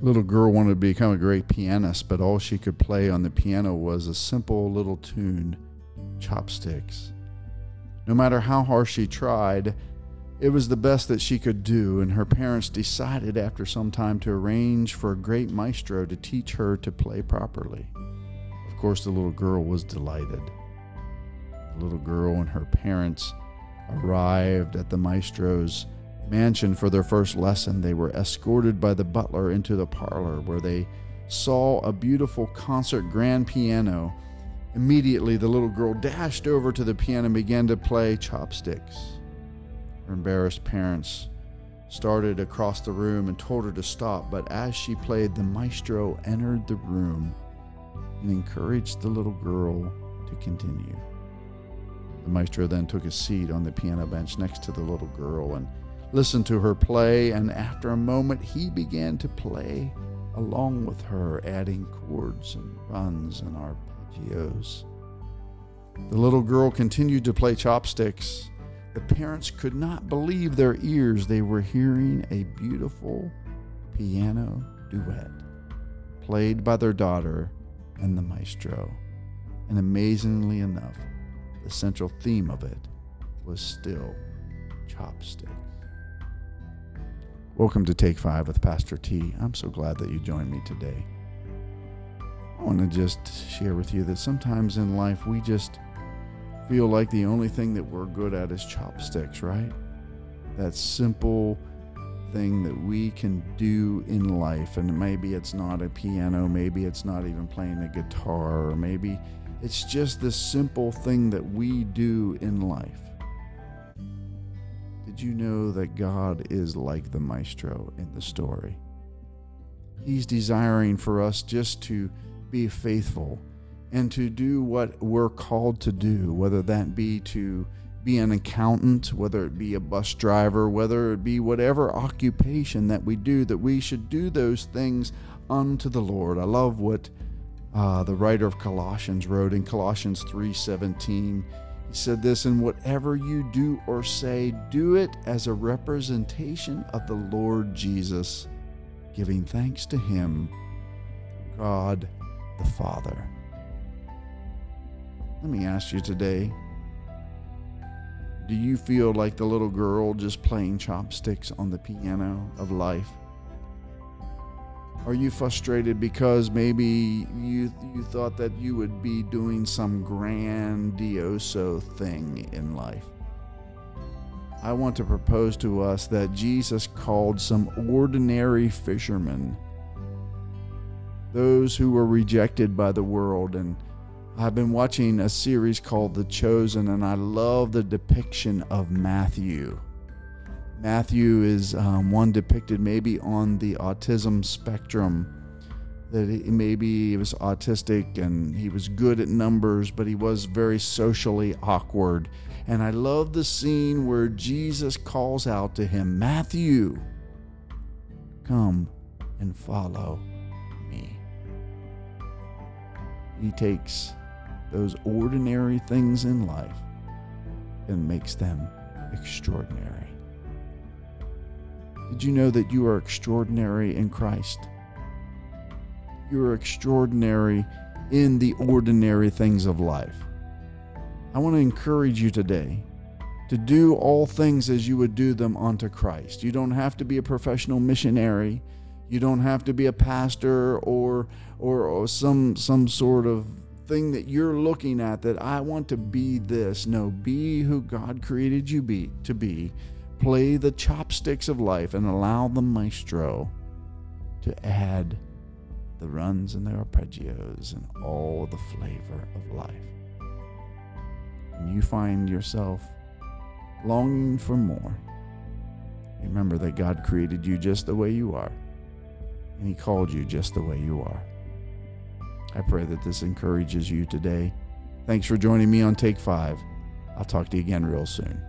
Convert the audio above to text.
Little girl wanted to become a great pianist, but all she could play on the piano was a simple little tune, chopsticks. No matter how hard she tried, it was the best that she could do, and her parents decided after some time to arrange for a great maestro to teach her to play properly. Of course, the little girl was delighted. The little girl and her parents arrived at the maestro's mansion for their first lesson. They were escorted by the butler into the parlor where they saw a beautiful concert grand piano. Immediately, the little girl dashed over to the piano and began to play chopsticks. Her embarrassed parents started across the room and told her to stop, but as she played, the maestro entered the room and encouraged the little girl to continue. The maestro then took a seat on the piano bench next to the little girl and listened to her play, and after a moment, he began to play along with her, adding chords and runs and arpeggios. The little girl continued to play chopsticks. The parents could not believe their ears. They were hearing a beautiful piano duet played by their daughter and the maestro. And amazingly enough, the central theme of it was still chopsticks. Welcome to Take Five with Pastor T. I'm so glad that you joined me today. I want to just share with you that sometimes in life we just feel like the only thing that we're good at is chopsticks, right? That simple thing that we can do in life. And maybe it's not a piano, maybe it's not even playing a guitar, or maybe it's just this simple thing that we do in life. Did you know that God is like the maestro in the story? He's desiring for us just to be faithful and to do what we're called to do, whether that be to be an accountant, whether it be a bus driver, whether it be whatever occupation that we do, that we should do those things unto the Lord. I love what uh, the writer of Colossians wrote in Colossians 3:17 he said this, and whatever you do or say, do it as a representation of the Lord Jesus, giving thanks to him, God the Father. Let me ask you today do you feel like the little girl just playing chopsticks on the piano of life? Are you frustrated because maybe you you thought that you would be doing some grandioso thing in life? I want to propose to us that Jesus called some ordinary fishermen, those who were rejected by the world. And I've been watching a series called The Chosen, and I love the depiction of Matthew Matthew is um, one depicted maybe on the autism spectrum. That he, maybe he was autistic and he was good at numbers, but he was very socially awkward. And I love the scene where Jesus calls out to him, Matthew, come and follow me. He takes those ordinary things in life and makes them extraordinary. Did you know that you are extraordinary in Christ? You are extraordinary in the ordinary things of life. I want to encourage you today to do all things as you would do them unto Christ. You don't have to be a professional missionary. You don't have to be a pastor or, or, or some some sort of thing that you're looking at that I want to be this. No, be who God created you be to be play the chopsticks of life and allow the maestro to add the runs and the arpeggios and all the flavor of life. And you find yourself longing for more. Remember that God created you just the way you are, and He called you just the way you are. I pray that this encourages you today. Thanks for joining me on Take Five. I'll talk to you again real soon.